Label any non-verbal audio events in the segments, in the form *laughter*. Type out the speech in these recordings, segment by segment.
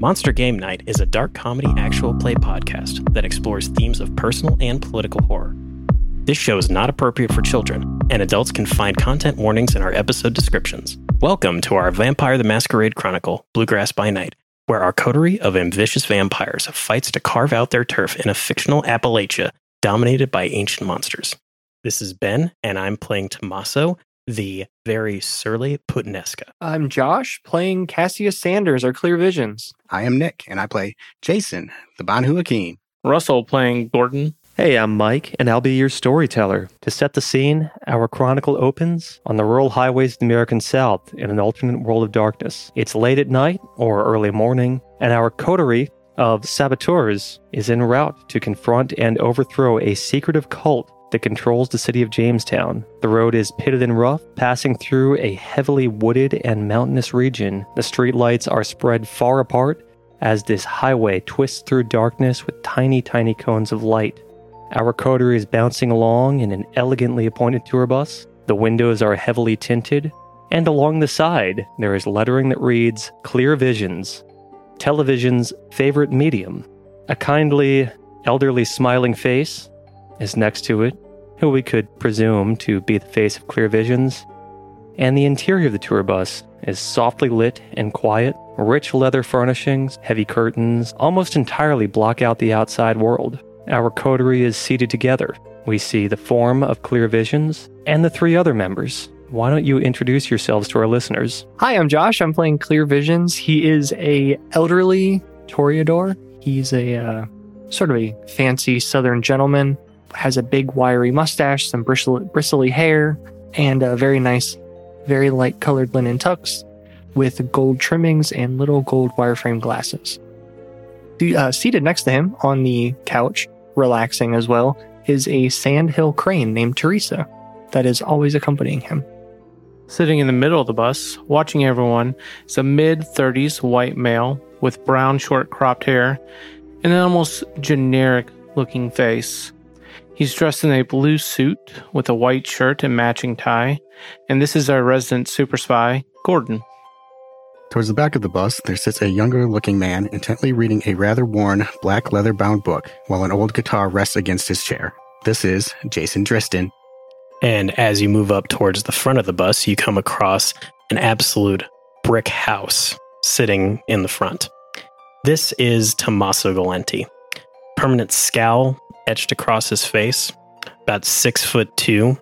Monster Game Night is a dark comedy actual play podcast that explores themes of personal and political horror. This show is not appropriate for children, and adults can find content warnings in our episode descriptions. Welcome to our Vampire the Masquerade Chronicle, Bluegrass by Night, where our coterie of ambitious vampires fights to carve out their turf in a fictional Appalachia dominated by ancient monsters. This is Ben, and I'm playing Tommaso, the very surly Putinesca. I'm Josh, playing Cassius Sanders or Clear Visions. I am Nick, and I play Jason, the Banu Haqim. Russell playing Gordon. Hey, I'm Mike, and I'll be your storyteller. To set the scene, our chronicle opens on the rural highways of the American South in an alternate world of darkness. It's late at night or early morning, and our coterie of saboteurs is en route to confront and overthrow a secretive cult that controls the city of Jamestown. The road is pitted and rough, passing through a heavily wooded and mountainous region. The streetlights are spread far apart as this highway twists through darkness with tiny, tiny cones of light. Our coterie is bouncing along in an elegantly appointed tour bus. The windows are heavily tinted, and along the side, there is lettering that reads Clear Visions, television's favorite medium. A kindly, elderly, smiling face is next to it, who we could presume to be the face of Clear Visions. And the interior of the tour bus is softly lit and quiet. Rich leather furnishings, heavy curtains, almost entirely block out the outside world. Our coterie is seated together. We see the form of Clear Visions and the three other members. Why don't you introduce yourselves to our listeners? Hi, I'm Josh. I'm playing Clear Visions. He is a elderly Toreador. He's a uh, sort of a fancy Southern gentleman. Has a big wiry mustache, some bristly, bristly hair, and a very nice, very light colored linen tux with gold trimmings and little gold wireframe glasses. The, uh, seated next to him on the couch, relaxing as well, is a sandhill crane named Teresa that is always accompanying him. Sitting in the middle of the bus, watching everyone, is a mid 30s white male with brown short cropped hair and an almost generic looking face. He's dressed in a blue suit with a white shirt and matching tie, and this is our resident super spy, Gordon. Towards the back of the bus, there sits a younger looking man intently reading a rather worn black leather bound book while an old guitar rests against his chair. This is Jason Driston. And as you move up towards the front of the bus, you come across an absolute brick house sitting in the front. This is Tommaso Galenti. Permanent scowl etched across his face, about six foot two,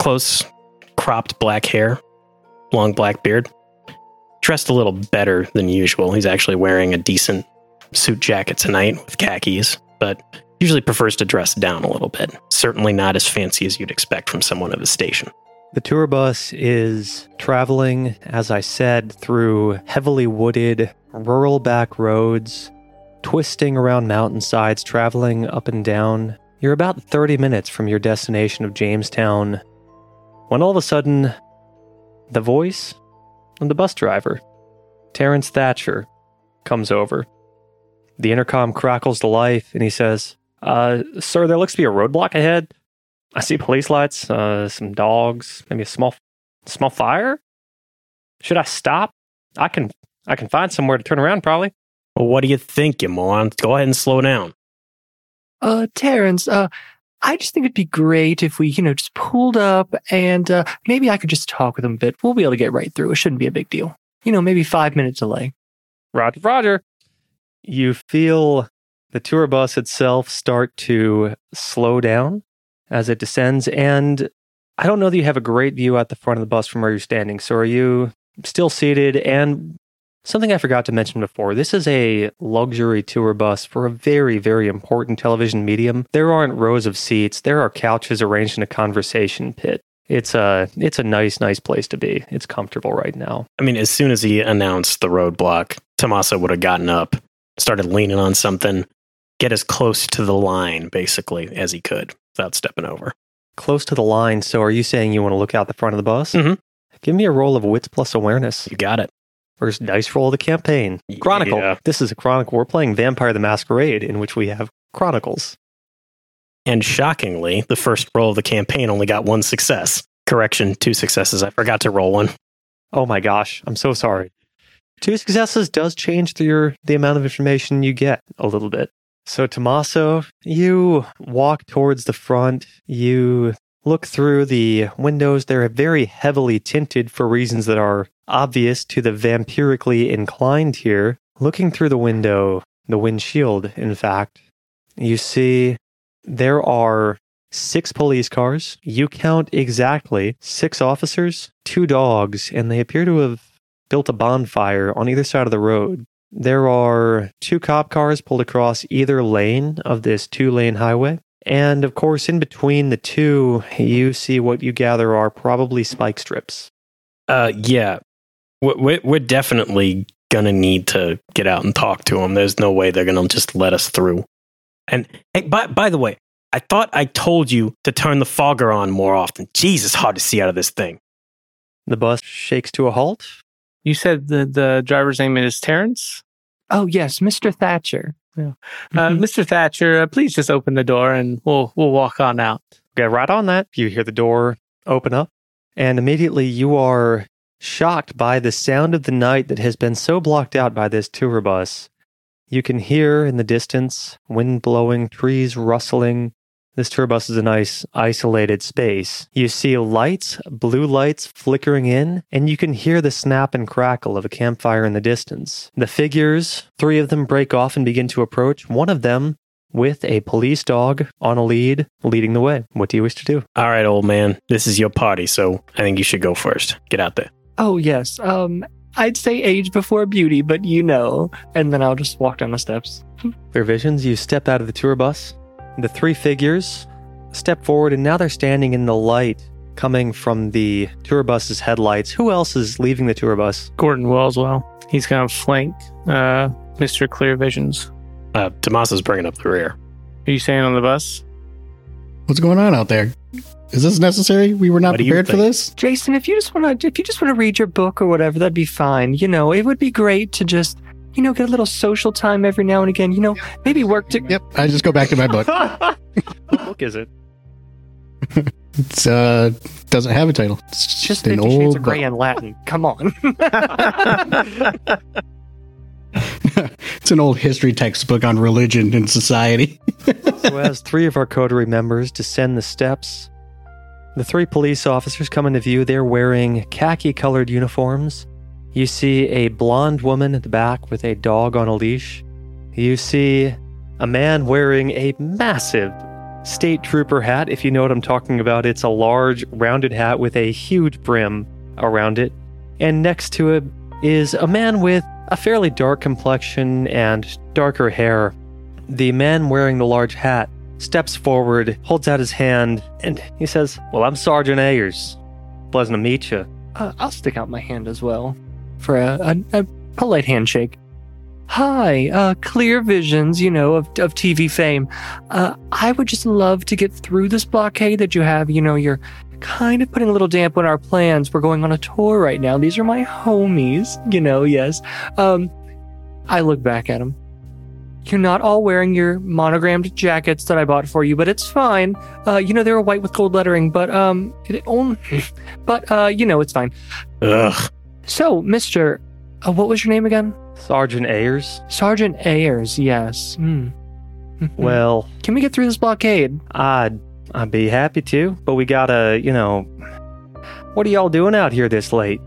close cropped black hair, long black beard. Dressed a little better than usual. He's actually wearing a decent suit jacket tonight with khakis, but usually prefers to dress down a little bit. Certainly not as fancy as you'd expect from someone of his station. The tour bus is traveling, as I said, through heavily wooded, rural back roads, twisting around mountainsides, traveling up and down. You're about 30 minutes from your destination of Jamestown when all of a sudden, the voice of the bus driver, Terrence Thatcher, comes over. The intercom crackles to life and he says, uh, Sir, there looks to be a roadblock ahead. I see police lights, uh, some dogs, maybe a small, small fire. Should I stop? I can, I can find somewhere to turn around, probably. Well, what do you think, you moron? Go ahead and slow down. Uh, Terrence, uh, I just think it'd be great if we, you know, just pulled up and uh, maybe I could just talk with him a bit. We'll be able to get right through. It shouldn't be a big deal. You know, maybe five minute delay. Roger, Roger. You feel the tour bus itself start to slow down as it descends. And I don't know that you have a great view at the front of the bus from where you're standing. So are you still seated? And something I forgot to mention before this is a luxury tour bus for a very, very important television medium. There aren't rows of seats, there are couches arranged in a conversation pit. It's a it's a nice nice place to be. It's comfortable right now. I mean, as soon as he announced the roadblock, Tommaso would have gotten up, started leaning on something, get as close to the line basically as he could without stepping over. Close to the line. So are you saying you want to look out the front of the bus? Mm-hmm. Give me a roll of wits plus awareness. You got it. First dice roll of the campaign. Chronicle. Yeah. This is a chronicle. We're playing Vampire the Masquerade, in which we have chronicles. And shockingly, the first roll of the campaign only got one success. Correction, two successes. I forgot to roll one. Oh my gosh, I'm so sorry. Two successes does change the, your, the amount of information you get a little bit. So, Tommaso, you walk towards the front. You look through the windows. They're very heavily tinted for reasons that are obvious to the vampirically inclined here. Looking through the window, the windshield, in fact, you see there are six police cars. You count exactly six officers, two dogs, and they appear to have built a bonfire on either side of the road. There are two cop cars pulled across either lane of this two lane highway. And of course, in between the two, you see what you gather are probably spike strips. Uh, yeah, we're, we're definitely gonna need to get out and talk to them. There's no way they're gonna just let us through. And hey, by by the way, I thought I told you to turn the fogger on more often. Jesus, hard to see out of this thing. The bus shakes to a halt. You said the, the driver's name is Terrence? Oh yes, Mr. Thatcher. Uh, Mr. Thatcher, uh, please just open the door and we'll we'll walk on out. Okay, right on that. You hear the door open up, and immediately you are shocked by the sound of the night that has been so blocked out by this tour bus. You can hear in the distance wind blowing, trees rustling. This tour bus is a nice isolated space. You see lights, blue lights flickering in, and you can hear the snap and crackle of a campfire in the distance. The figures, three of them break off and begin to approach, one of them with a police dog on a lead leading the way. What do you wish to do? All right, old man, this is your party, so I think you should go first. Get out there. Oh yes. Um, I'd say age before beauty, but you know. And then I'll just walk down the steps. Their visions, you step out of the tour bus. The three figures step forward, and now they're standing in the light coming from the tour bus's headlights. Who else is leaving the tour bus? Gordon Wellswell. He's going to flank uh, Mr. Clear Visions. Uh, Tommaso's bringing up the rear. Are you staying on the bus? What's going on out there? Is this necessary? We were not What do you prepared for this. Jason, if you just want to, if you just want to read your book or whatever, that'd be fine. You know, it would be great to just, you know, get a little social time every now and again. You know, maybe work to. Yep, I just go back to my book. *laughs* what book is it? It's uh doesn't have a title. It's Just an Fifty Shades old of Grey book. in Latin. Come on. *laughs* it's an old history textbook on religion and society. *laughs* so as three of our coterie members descend the steps, the three police officers come into view. They're wearing khaki colored uniforms. You see a blonde woman at the back with a dog on a leash. You see a man wearing a massive state trooper hat. If you know what I'm talking about, it's a large rounded hat with a huge brim around it. And next to it is a man with a fairly dark complexion and darker hair. The man wearing the large hat steps forward, holds out his hand, and he says, Well, I'm Sergeant Ayers. Pleasant to meet you. Uh, I'll stick out my hand as well for a, a, a polite handshake. Hi, uh, Clear Visions, you know, of, of TV fame. Uh, I would just love to get through this blockade that you have. You know, you're kind of putting a little damp on our plans. We're going on a tour right now. These are my homies, you know, yes. Um, I look back at them. You're not all wearing your monogrammed jackets that I bought for you, but it's fine. Uh, you know, they were white with gold lettering, but, um, only, *laughs* but, uh, you know, it's fine. Ugh. So, Mister, uh, what was your name again? Sergeant Ayers? Sergeant Ayers. Yes. Mhm. Well, can we get through this blockade? I'd, I'd be happy to, but we gotta, you know. What are y'all doing out here this late?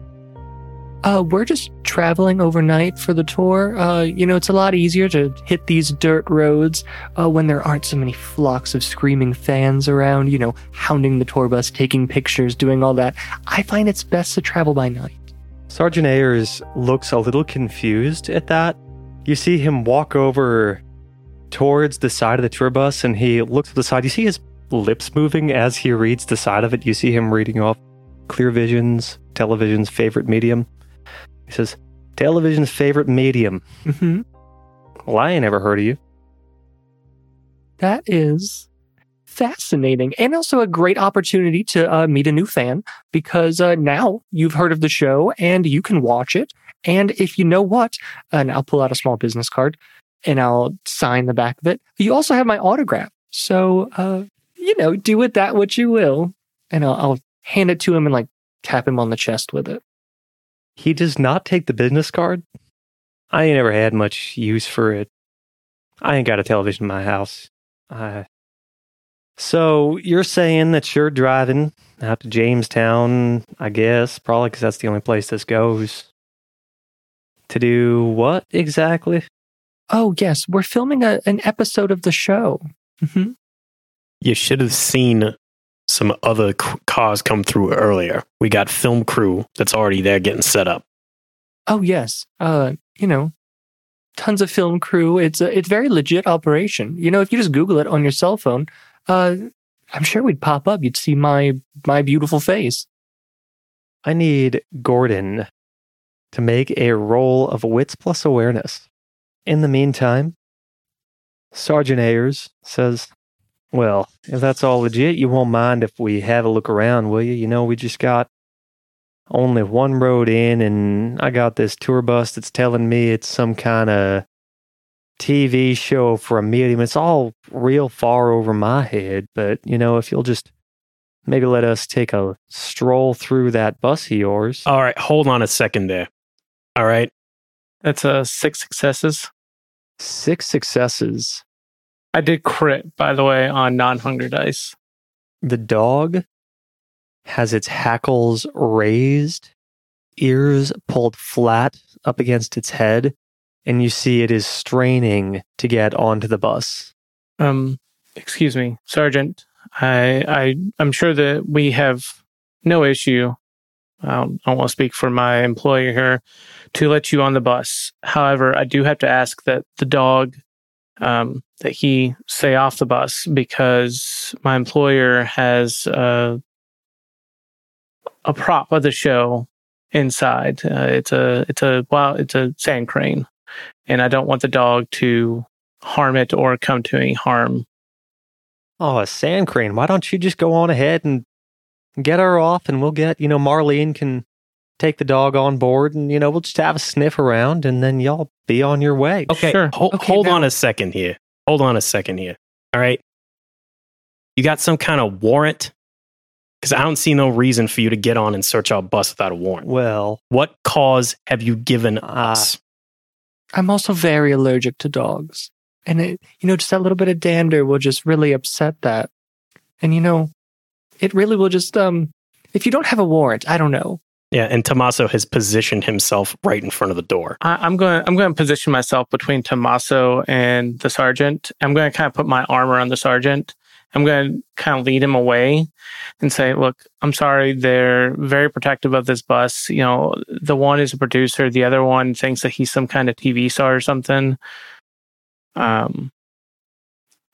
Uh, we're just traveling overnight for the tour. Uh, you know, it's a lot easier to hit these dirt roads uh, when there aren't so many flocks of screaming fans around. You know, hounding the tour bus, taking pictures, doing all that. I find it's best to travel by night. Sergeant Ayers looks a little confused at that. You see him walk over towards the side of the tour bus and he looks to the side. You see his lips moving as he reads the side of it. You see him reading off Clear Vision's television's favorite medium. He says, Television's favorite medium. hmm Well, I ain't ever heard of you. That is fascinating and also a great opportunity to uh, meet a new fan because uh, now you've heard of the show and you can watch it. And if you know what, and I'll pull out a small business card and I'll sign the back of it. You also have my autograph. So, uh, you know, do with that what you will. And I'll, I'll hand it to him and like tap him on the chest with it. He does not take the business card. I ain't never had much use for it. I ain't got a television in my house. I... So you're saying that you're driving out to Jamestown, I guess, probably because that's the only place this goes. To do what exactly? Oh, yes, we're filming a, an episode of the show. hmm You should have seen some other c- cars come through earlier. We got film crew that's already there getting set up. Oh, yes. Uh, you know, tons of film crew. It's a it's very legit operation. You know, if you just Google it on your cell phone, uh, I'm sure we'd pop up. You'd see my my beautiful face. I need Gordon to make a roll of wits plus awareness. In the meantime, Sergeant Ayers says, Well, if that's all legit, you won't mind if we have a look around, will you? You know, we just got only one road in, and I got this tour bus that's telling me it's some kind of TV show for a medium. It's all real far over my head, but, you know, if you'll just maybe let us take a stroll through that bus of yours. All right, hold on a second there. All right. That's uh, six successes. Six successes. I did crit, by the way, on non hunger dice. The dog has its hackles raised, ears pulled flat up against its head, and you see it is straining to get onto the bus. Um, excuse me, Sergeant. I, I, I'm sure that we have no issue. I don't, don't want to speak for my employer here to let you on the bus. However, I do have to ask that the dog, um, that he stay off the bus because my employer has uh, a prop of the show inside. Uh, it's a, it's a, well, it's a sand crane, and I don't want the dog to harm it or come to any harm Oh, a sand crane. Why don't you just go on ahead and get her off and we'll get, you know, Marlene can take the dog on board and, you know, we'll just have a sniff around and then y'all be on your way. Okay. Sure. Hold, Okay, hold now- on a second here. Hold on a second here. All right. You got some kind of warrant? Because I don't see no reason for you to get on and search our bus without a warrant. Well, What cause have you given Ah. us? I'm also very allergic to dogs. And it, you know, just that little bit of dander will just really upset that. And you know, it really will just um if you don't have a warrant, I don't know. Yeah, and Tommaso has positioned himself right in front of the door. I, I'm going. I'm going to position myself between Tommaso and the sergeant. I'm going to kind of put my arm around the sergeant. I'm going to kind of lead him away and say, "Look, I'm sorry. They're very protective of this bus. You know, the one is a producer. The other one thinks that he's some kind of TV star or something. Um,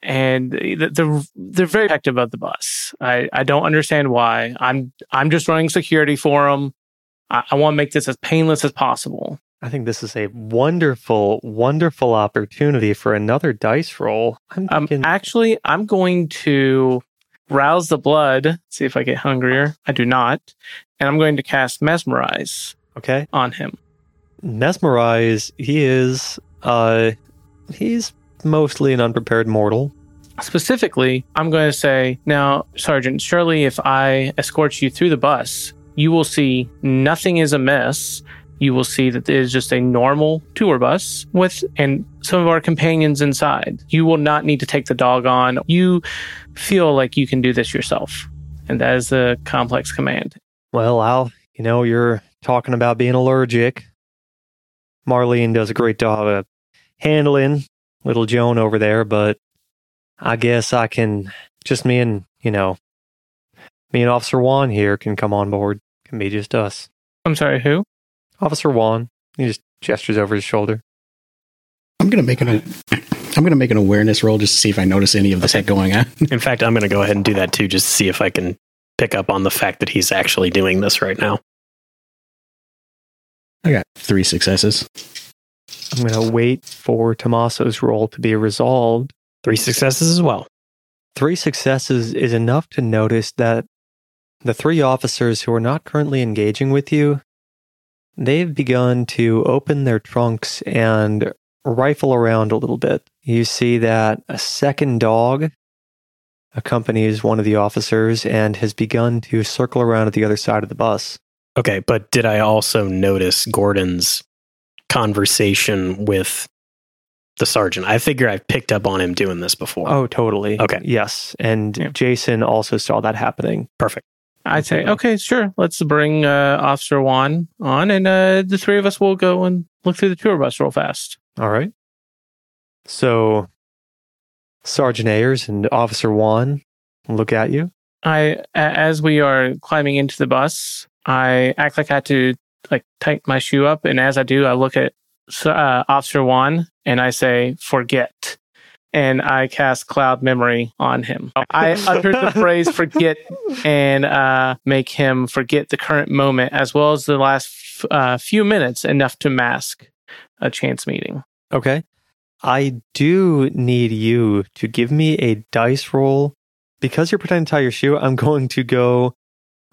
and they're they're very protective of the bus. I I don't understand why. I'm I'm just running security for them. I, I want to make this as painless as possible." I think this is a wonderful, wonderful opportunity for another dice roll. I'm Um, actually, I'm going to rouse the blood. See if I get hungrier. I do not, and I'm going to cast mesmerize okay. on him. Mesmerize, he is, uh, he's mostly an unprepared mortal. Specifically, I'm going to say, now, Sergeant, surely if I escort you through the bus, you will see nothing is amiss. You will see that it is just a normal tour bus with and some of our companions inside. You will not need to take the dog on. You feel like you can do this yourself. And that is the complex command. Well, Al, you know, you're talking about being allergic. Marlene does a great job of handling little Joan over there, but I guess I can just me and, you know, me and Officer Juan here can come on board. Can be just us. I'm sorry, who? Officer Juan, he just gestures over his shoulder. I'm gonna make an I'm gonna make an awareness roll just to see if I notice any of this Okay. going on. In fact, I'm going to go ahead and do that too, just to see if I can pick up on the fact that he's actually doing this right now. I got three successes. I'm going to wait for Tommaso's roll to be resolved. Three successes as well. Three successes is enough to notice that the three officers who are not currently engaging with you, they've begun to open their trunks and rifle around a little bit. You see that a second dog accompanies one of the officers and has begun to circle around at the other side of the bus. Okay, but did I also notice Gordon's conversation with the sergeant? I figure I've picked up on him doing this before. Oh, totally. Okay. Yes. And Yeah. Jason also saw that happening. perfect. I'd say, okay, sure. Let's bring uh, Officer Juan on, and uh, the three of us will go and look through the tour bus real fast. All right. So, Sergeant Ayers and Officer Juan look at you. I, as we are climbing into the bus, I act like I had to like tighten my shoe up, and as I do, I look at uh, Officer Juan and I say, "Forget." And I cast cloud memory on him. I uttered the phrase "forget" and uh, make him forget the current moment as well as the last f- uh, few minutes, enough to mask a chance meeting. Okay. I do need you to give me a dice roll. Because you're pretending to tie your shoe, I'm going to go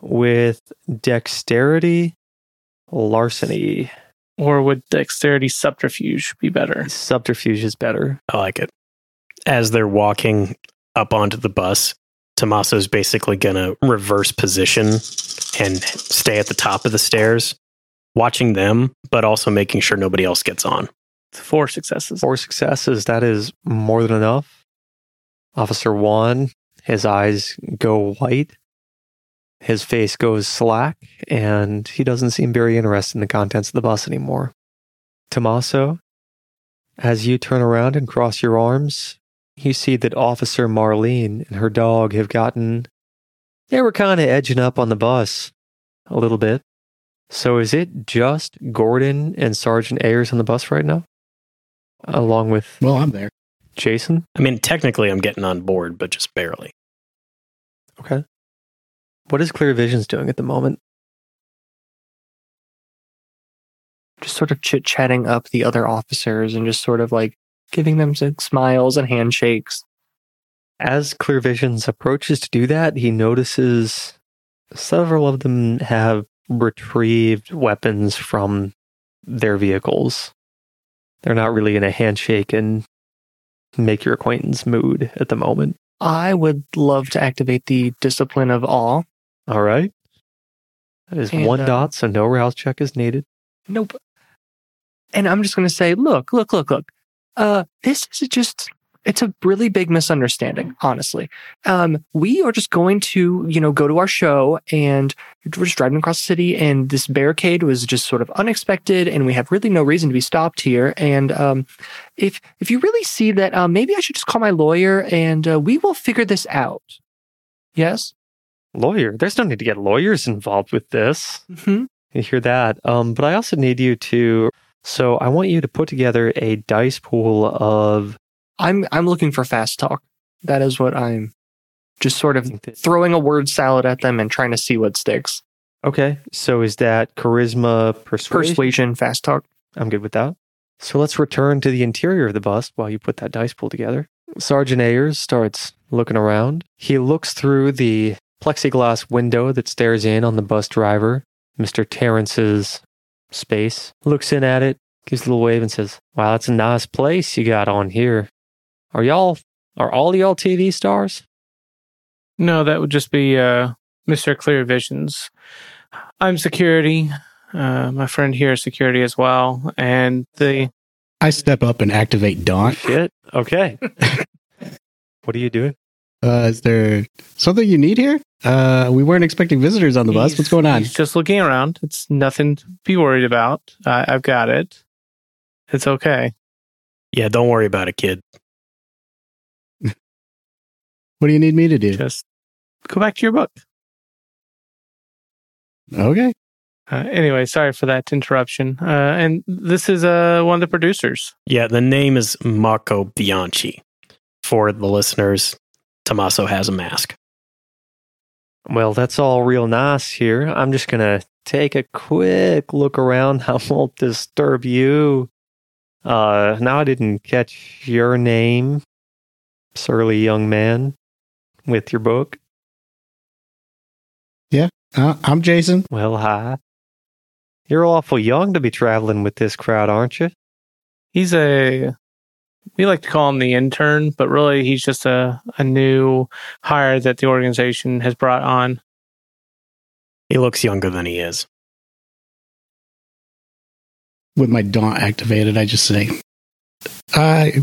with dexterity, larceny. Or would dexterity subterfuge be better? Subterfuge is better. I like it. As they're walking up onto the bus, Tommaso's basically going to reverse position and stay at the top of the stairs, watching them, but also making sure nobody else gets on. Four successes. Four successes, that is more than enough. Officer Juan, his eyes go white. His face goes slack, and he doesn't seem very interested in the contents of the bus anymore. Tommaso, as you turn around and cross your arms, you see that Officer Marlene and her dog have gotten. They were kind of edging up on the bus a little bit. So is it just Gordon and Sergeant Ayers on the bus right now? Along with Well, I'm there. Jason? I mean, technically, I'm getting on board, but just barely. Okay. What is Clear Visions doing at the moment? Just sort of chit chatting up the other officers and just sort of like giving them smiles and handshakes. As Clear Visions approaches to do that, he notices several of them have retrieved weapons from their vehicles. They're not really in a handshake and make your acquaintance mood at the moment. I would love to activate the discipline of awe. All right. That is And, one uh, dot, so no rouse check is needed. Nope. And I'm just going to say, look, look, look, look. Uh, this is just, it's a really big misunderstanding, honestly. Um, we are just going to, you know, go to our show and we're just driving across the city and this barricade was just sort of unexpected and we have really no reason to be stopped here. And, um, if, if you really see that, um, maybe I should just call my lawyer and, uh, we will figure this out. Yes? Lawyer. There's no need to get lawyers involved with this. Mm-hmm. You hear that. Um, but I also need you to. So I want you to put together a dice pool of. I'm, I'm looking for fast talk. That is what I'm just sort of throwing a word salad at them and trying to see what sticks. Okay. So is that charisma persuasion? Persuasion, fast talk. I'm good with that. So let's return to the interior of the bus while you put that dice pool together. Sergeant Ayers starts looking around. He looks through the plexiglass window that stares in on the bus driver, Mr. Terrence's space, looks in at it, gives a little wave and says, Wow, that's a nice place you got on here. Are y'all, are all y'all TV stars? No, that would just be uh, Mr. Clear Visions. I'm security. Uh, my friend here is security as well. And the I step up and activate Daunt. Shit. Okay. *laughs* what are you doing? Uh, is there something you need here? Uh, we weren't expecting visitors on the bus. What's going on? He's just looking around. It's nothing to be worried about. I I've got it. It's okay. Yeah, don't worry about it, kid. What do you need me to do? Just go back to your book. Okay. Uh, anyway, sorry for that interruption. Uh, and this is uh, one of the producers. Yeah, the name is Marco Bianchi. For the listeners, Tommaso has a mask. Well, that's all real nice here. I'm just going to take a quick look around. *laughs* I won't disturb you. Uh, now I didn't catch your name, surly young man, with your book. Yeah, uh, I'm Jason. Well, hi. You're awful young to be traveling with this crowd, aren't you? He's a, we like to call him the intern, but really he's just a, a new hire that the organization has brought on. He looks younger than he is. With my daunt activated, I just say, I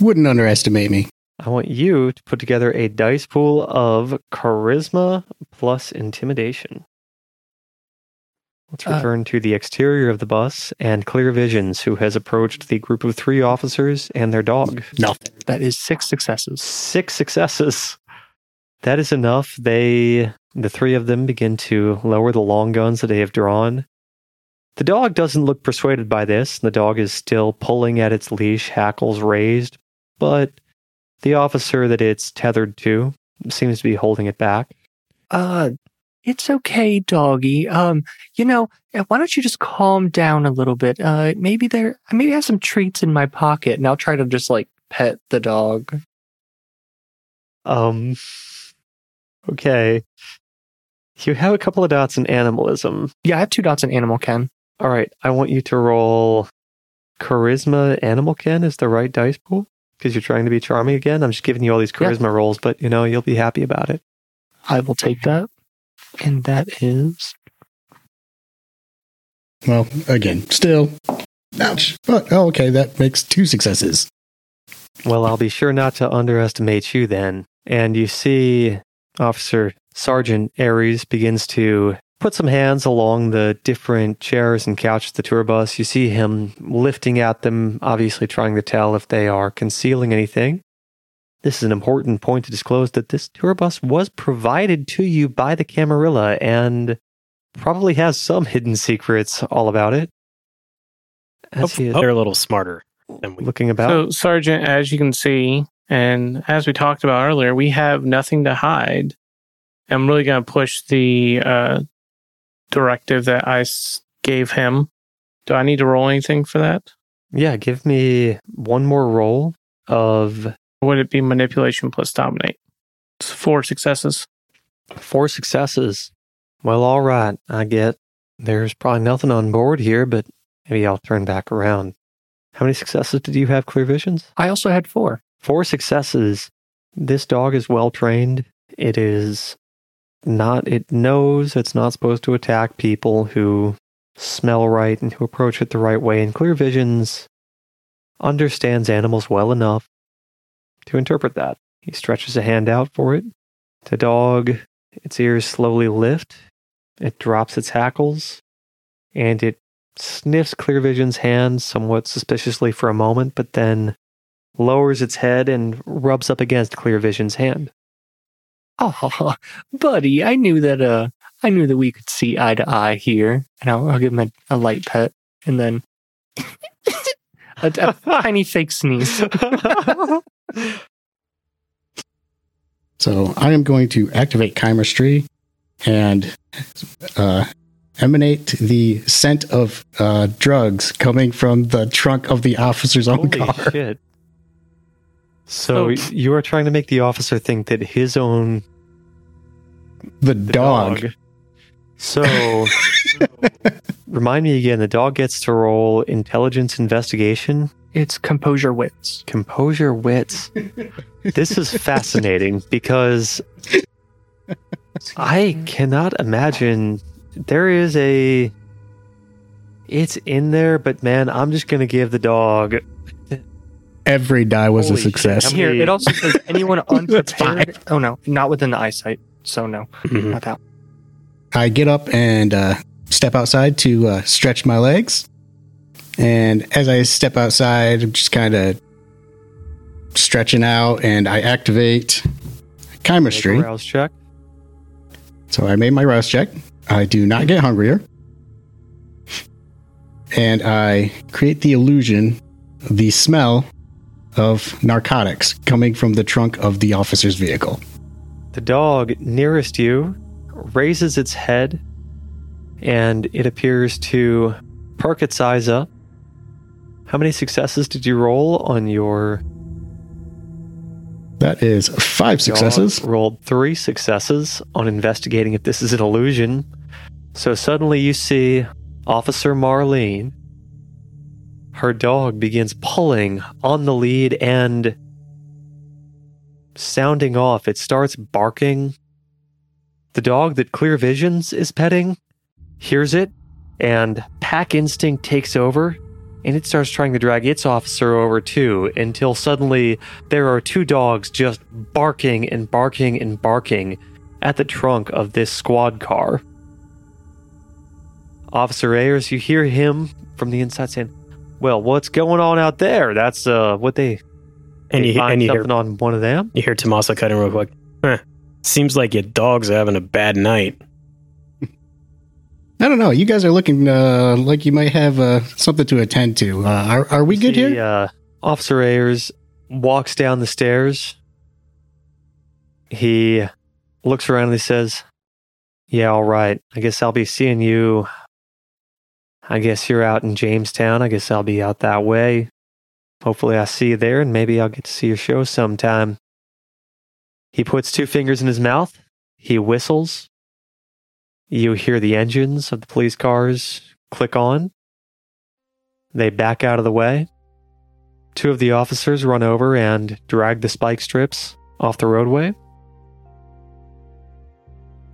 wouldn't underestimate me. I want you to put together a dice pool of charisma plus intimidation. Let's Uh, return to the exterior of the bus and Clear Visions, who has approached the group of three officers and their dog. Nothing. That is six successes. Six successes. That is enough. They, the three of them, begin to lower the long guns that they have drawn. The dog doesn't look persuaded by this. The dog is still pulling at its leash, hackles raised, but the officer that it's tethered to seems to be holding it back. Uh, it's okay, doggy. Um, you know, uh, why don't you just calm down a little bit? Uh, maybe there, maybe I have some treats in my pocket, and I'll try to just like pet the dog. Um, okay. You have a couple of dots in animalism. Yeah, I have two dots in animal ken. All right, I want you to roll charisma animal ken is the right dice pool because you're trying to be charming again. I'm just giving you all these Yeah. charisma rolls, but you know, you'll be happy about it. I will take that, and that is Well, again, still. Ouch. Oh, oh, okay, that makes two successes. Well, I'll be sure not to underestimate you then. And you see Officer Sergeant Ayers begins to put some hands along the different chairs and couches of the tour bus. You see him lifting at them, obviously trying to tell if they are concealing anything. This is an important point to disclose that this tour bus was provided to you by the Camarilla and probably has some hidden secrets all about it. As he is They're a little smarter than we. looking about. So, Sergeant, as you can see, and as we talked about earlier, we have nothing to hide. I'm really going to push the uh, directive I gave him. Do I need to roll anything for that? Yeah, give me one more roll of Or would it be manipulation plus dominate? It's four successes. four successes. Well, all right, I get there's probably nothing on board here, but maybe I'll turn back around. How many successes did you have, Clear Visions? I also had four. Four successes. This dog is well trained. It is not, it knows it's not supposed to attack people who smell right and who approach it the right way. And Clear Visions understands animals well enough to interpret that. He stretches a hand out for it. The dog, its ears slowly lift. It drops its hackles and it sniffs Clear Vision's hand somewhat suspiciously for a moment, but then lowers its head and rubs up against Clear Vision's hand. Oh, *laughs* buddy, I knew that. Uh, I knew that we could see eye to eye here, and I'll, I'll give him a, a light pet, and then *laughs* a, a tiny fake sneeze. *laughs* So I am going to activate Chimerstry and uh, emanate the scent of uh, drugs coming from the trunk of the officer's own Holy car. shit. So So- you are trying to make the officer think that his own The, the dog. So *laughs* remind me again, the dog gets to roll intelligence investigation, It's composure wits. composure wits. this is fascinating *laughs* because I cannot imagine there is a it's in there, but man, I'm just gonna give the dog Every die was Holy a shit, success. how Here, it also says anyone *laughs* That's unprepared. oh no, not within the eyesight. So no, Mhm. not that. I get up and uh, step outside to uh, stretch my legs. And as I step outside, I'm just kind of stretching out and I activate Chimerstry. rouse check. So I made my rouse check. I do not get hungrier. And I create the illusion, the smell of narcotics coming from the trunk of the officer's vehicle. The dog nearest you raises its head and it appears to perk its eyes up. How many successes did you roll on your That is five successes. Rolled three successes on investigating if this is an illusion. So suddenly you see Officer Marlene. Her dog begins pulling on the lead and sounding off. It starts barking. The dog that Clear Visions is petting hears it, and pack instinct takes over. And it starts trying to drag its officer over too until suddenly there are two dogs just barking and barking and barking at the trunk of this squad car. Officer Ayers, you hear him from the inside saying, Well, what's going on out there? That's uh what they And they you, find and you hear, on one of them? you hear Tommaso cutting real quick. Huh. Seems like your dog's are having a bad night. I don't know. You guys are looking uh, like you might have uh, something to attend to. Uh, are, are we good See, here? Uh, Officer Ayers walks down the stairs. He looks around and he says, Yeah, all right. I guess I'll be seeing you. I guess you're out in Jamestown. I guess I'll be out that way. Hopefully, I see you there and maybe I'll get to see your show sometime. He puts two fingers in his mouth. He whistles. You hear the engines of the police cars click on. They back out of the way. Two of the officers run over and drag the spike strips off the roadway.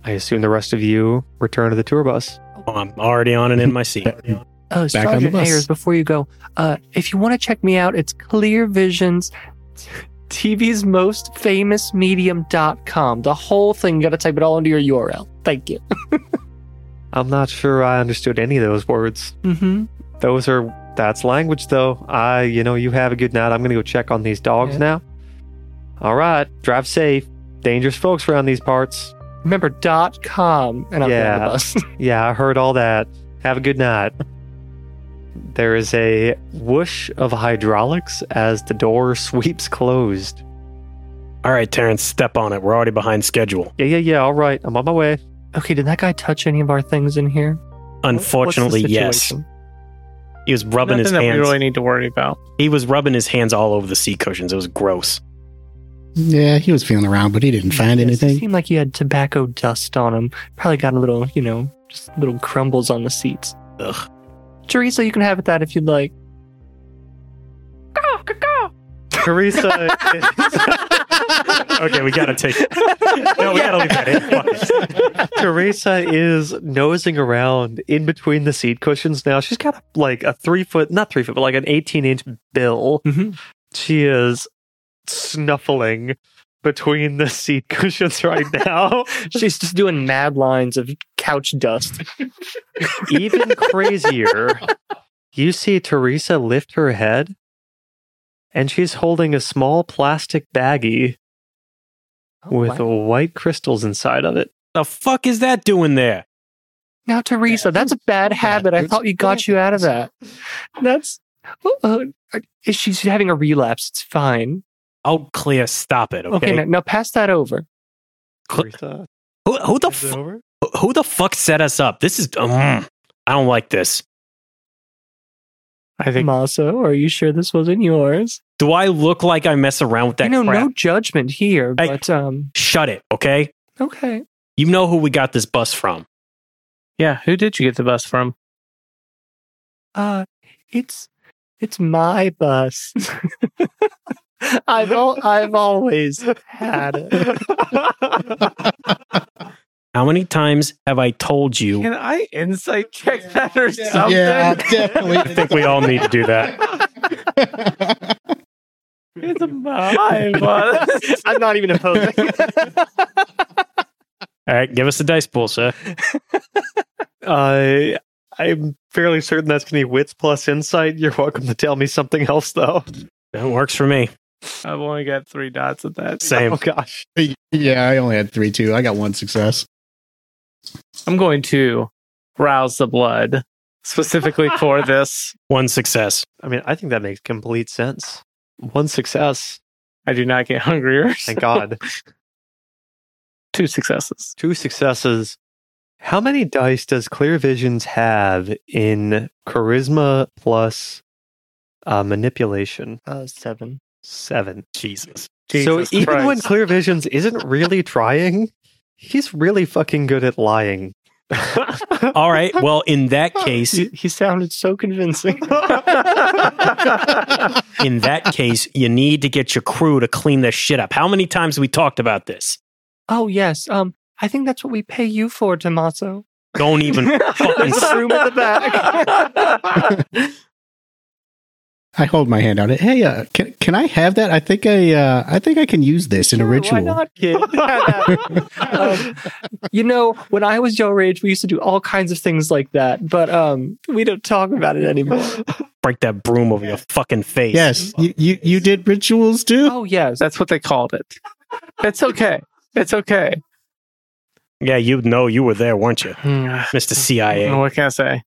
I assume the rest of you return to the tour bus. Oh, I'm already on and in my seat. Uh, *laughs* Back on the Sergeant bus. Ayers, before you go, uh, if you want to check me out, it's Clear Visions. TV's most famous medium.com. The whole thing, you got to type it all into your URL. Thank you. *laughs* I'm not sure I understood any of those words. Mm-hmm. Those are that's language though. I you know, you have a good night. I'm gonna go check on these dogs Yeah. now. All right, drive safe. Dangerous folks around these parts. Remember, dot com. And I'm Yeah. on the bus. *laughs* Yeah, I heard all that. Have a good night. *laughs* There is a whoosh of hydraulics as the door *laughs* sweeps closed. All right, Terrence, step on it. We're already behind schedule. Yeah, yeah, yeah. All right, I'm on my way. okay, did that guy touch any of our things in here? Unfortunately, yes. He was rubbing Nothing his that we hands. really need to worry about. He was rubbing his hands all over the seat cushions. It was gross. Yeah, he was feeling around, but he didn't find Yes, It anything. seemed like he had tobacco dust on him. Probably got a little, you know, just little crumbles on the seats. Ugh. Teresa, you can have it that if you'd like. Go, go, go. Teresa. *laughs* Okay, we gotta take. No, we gotta leave that in. It. *laughs* Teresa is nosing around in between the seat cushions now. She's got like a three foot, not three foot, but like an 18 inch bill. Mhm. She is snuffling between the seat *laughs* cushions right now. *laughs* She's just doing mad lines of couch dust. *laughs* Even crazier, you see Teresa lift her head and she's holding a small plastic baggie with wow. white crystals inside of it. The fuck is that doing there? Now, Teresa, that's a bad habit. I thought you got you out of that. That's. Uh, uh, is she's having a relapse? It's fine. Oh, Clea, stop it. Okay, Okay. now, now pass that over. Cl- who, who the is fu- over? who the fuck set us up? This is. Um, I don't like this. I think Maso, are you sure this wasn't yours? Do I look like I mess around with that you know, crap? no judgment here, Hey. but um, Shut it, okay? okay. You know who we got this bus from. Yeah, who did you get the bus from? Uh, it's it's my bus. *laughs* I've al- I've always had it. *laughs* How many times have I told you? Can I insight check that or something? Yeah, *laughs* definitely. I think we all need to do that. It's a bus. *laughs* I'm not even opposing. All right, give us a dice pool, sir. I I'm fairly certain that's going to be wits plus insight. You're welcome to tell me something else, though. That works for me. I've only got three dots at that. *laughs* Same. Oh gosh. yeah, I only had three, too. I got one success. I'm going to rouse the blood specifically *laughs* for this. One success. I mean, I think that makes complete sense. One success. I do not get *laughs* hungrier. Thank God. Two successes. Two successes. How many dice does Clear Visions have in charisma plus uh, manipulation? uh, seven. Seven. Jesus. Jesus so even Christ. when Clear Visions isn't really trying, he's really fucking good at lying. *laughs* All right. Well, in that *laughs* case, He, he sounded so convincing. *laughs* in that case, you need to get your crew to clean this shit up. How many times have we talked about this? oh yes. Um, I think that's what we pay you for, Tommaso. Don't even fucking. There's a room at the back. I hold my hand out. Hey, uh, can can I have that? I think I uh, I think I can use this in a ritual. Why not, kid? *laughs* *laughs* um, you know, when I was your age, we used to do all kinds of things like that, but um, we don't talk about it anymore. *laughs* Break that broom over your fucking face. Yes, you, you you did rituals too. Oh yes, That's what they called it. It's okay. It's okay. Yeah, you know you were there, weren't you, Hmm. Mr. CIA? What can I say?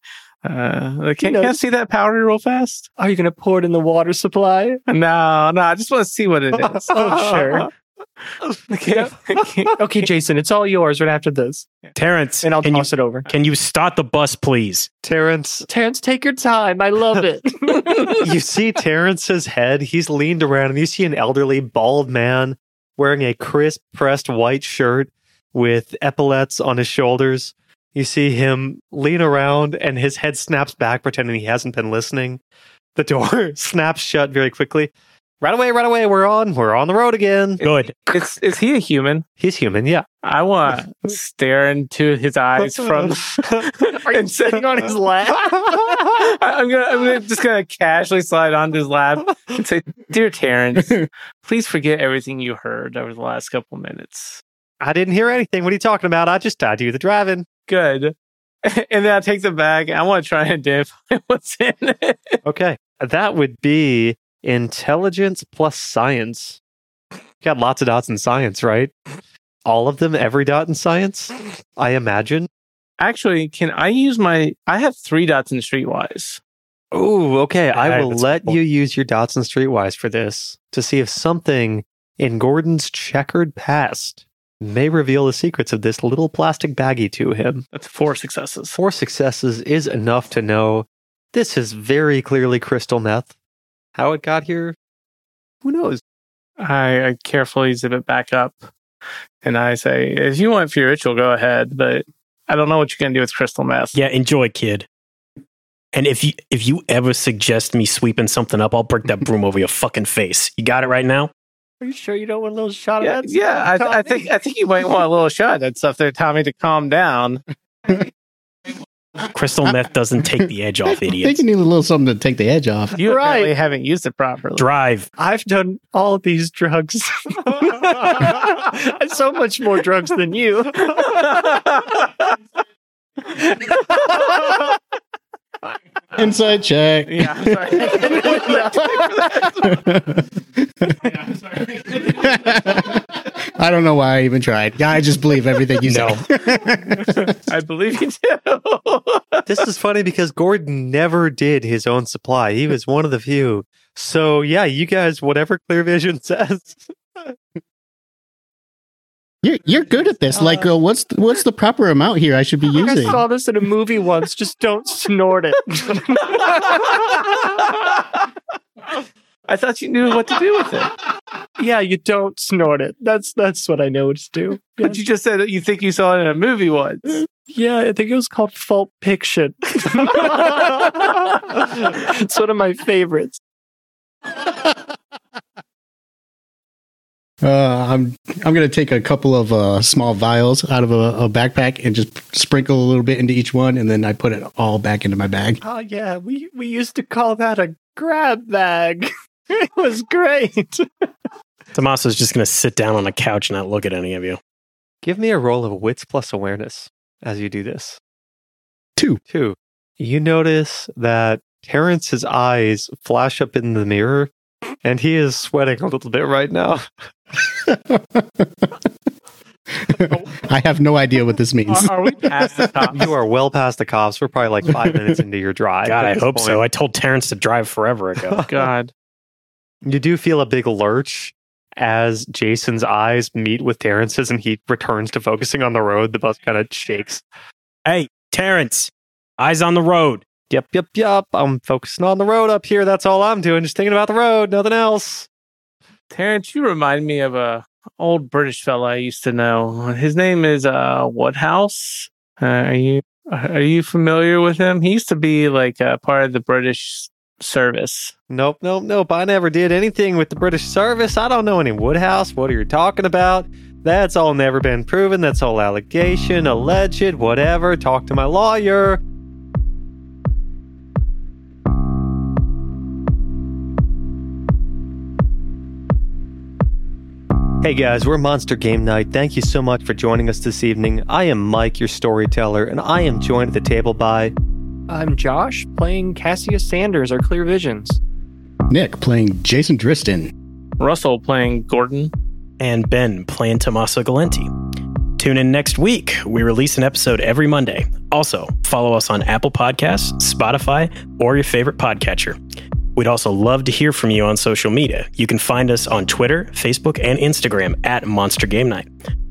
Uh, can, know- can I see that powder real fast? are you gonna pour it in the water supply? No, no. I just want to see what it is. *laughs* Oh, sure. *laughs* Okay. Okay, Jason, it's all yours right after this, Terrence, and I'll can you, toss it over. can you start the bus, please? Terrence, Terrence, take your time. I love it. *laughs* you see Terrence's head. He's leaned around, and you see an elderly, bald man wearing a crisp, pressed white shirt with epaulets on his shoulders. You see him lean around, and his head snaps back, pretending he hasn't been listening. The door *laughs* snaps shut very quickly. Right away, right away. We're on. We're on the road again. Good. Is is he a human? He's human, yeah. I want to stare into his eyes *laughs* from. Are you sitting on his *laughs* lap? I- I'm gonna, I'm gonna just gonna casually slide onto his lap and say, "Dear Terrence, please forget everything you heard over the last couple minutes." I didn't hear anything. What are you talking about? I just tied you the driving. Good. *laughs* And then I take the bag. I want to try and identify *laughs* what's in it. Okay. That would be intelligence plus science. You got lots of dots in science, right? All of them, every dot in science, I imagine. Actually, can I use my? I have three dots in Streetwise. Oh, okay. I will let cool. you use your dots in streetwise for this to see if something in Gordon's checkered past may reveal the secrets of this little plastic baggie to him. That's four successes. Four successes is enough to know this is very clearly crystal meth. How it got here, who knows? I, I carefully zip it back up, and I say, "If you want for your ritual, go ahead." But I don't know what you're gonna do with crystal meth. Yeah, enjoy, kid. And if you if you ever suggest me sweeping something up, I'll break that broom *laughs* over your fucking face. You got it right now? Are you sure you don't want a little shot yeah, of that? yeah. I, I think I think you might want a little shot of that stuff there, Tommy, to calm down. Crystal meth doesn't take the edge off, I think you need a little something to take the edge off. You Right. apparently haven't used it properly. Drive. I've done all these drugs. *laughs* so much more drugs than you. *laughs* Oh. Inside check. yeah, I'm sorry. *laughs* *laughs* I don't know why I even tried. Yeah, I just believe everything you know. *laughs* I believe you do. This is funny because Gordon never did his own supply. He was one of the few. So yeah, you guys, whatever Clear Vision says. You're you're good at this. Like, uh, what's what's the proper amount here I should be I think I saw this in a movie once. Just don't snort it. *laughs* I thought you knew what to do with it. yeah, you don't snort it. That's that's what I know what to do. Yeah, But you just said that you think you saw it in a movie once. *laughs* yeah I think it was called Fault Fiction. *laughs* it's one of my favorites. Uh, I'm I'm gonna take a couple of uh, small vials out of a, a backpack and just sprinkle a little bit into each one, and then I put it all back into my bag. Oh yeah, we we used to call that a grab bag. *laughs* it was great. *laughs* Tommaso's just going to sit down on a couch and not look at any of you. Give me a roll of wits plus awareness as you do this. Two. Two. You notice that Terrence's eyes flash up in the mirror, and he is sweating a little bit right now. *laughs* I have no idea what this means. Are, are we past the top? You are well past the cops. We're probably like five *laughs* minutes into your drive. God, I this hope so. I told Terrence to drive forever ago. *laughs* God. You do feel a big lurch as Jason's eyes meet with Terrence's and he returns to focusing on the road. The bus kind of shakes. hey, Terrence, eyes on the road. Yep, yep, yep. I'm focusing on the road up here. That's all I'm doing. Just thinking about the road, nothing else. Terrence, you remind me of a old British fella I used to know. His name is uh Woodhouse. Uh, are you are you familiar with him? He used to be like a part of the British service. Nope, nope, nope. I never did anything with the British service. I don't know any Woodhouse. What are you talking about? That's all never been proven. That's all allegation, alleged, whatever. Talk to my lawyer. Hey guys, we're Monster Game Night. Thank you so much for joining us this evening. I am Mike, your storyteller, and I am joined at the table by. I'm Josh playing Cassius Sanders, our Clear Visions. Nick playing Jason Driston. Russell playing Gordon. and Ben playing Tommaso Galenti. Tune in next week. We release an episode every Monday. Also, follow us on Apple Podcasts, Spotify, or your favorite podcatcher. We'd also love to hear from you on social media. You can find us on Twitter, Facebook, and Instagram at Monster Game Night.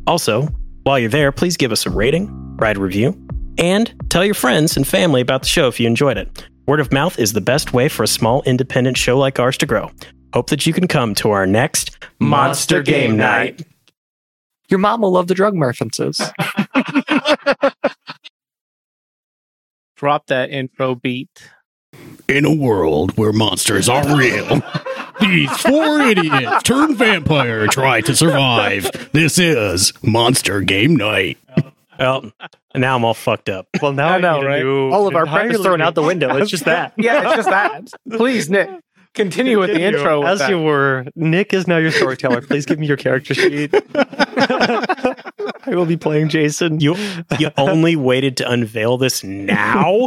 Also, while you're there, please give us a rating, write a review, and tell your friends and family about the show if you enjoyed it. Word of mouth is the best way for a small independent show like ours to grow. Hope that you can come to our next Monster Game Night. Your mom will love the drug references. *laughs* *laughs* Drop that intro beat. In a world where monsters are real, *laughs* these four idiots turned vampire try to survive. This is Monster Game Night. Well, now I'm all fucked up. Well, now I know, right? All of our prep is thrown out the window. It's just that. *laughs* Yeah, it's just that. Please, Nick, continue with the intro. with As that. you were, Nick is now your storyteller. Please give me your character sheet. *laughs* I will be playing Jason. You you only waited to unveil this now?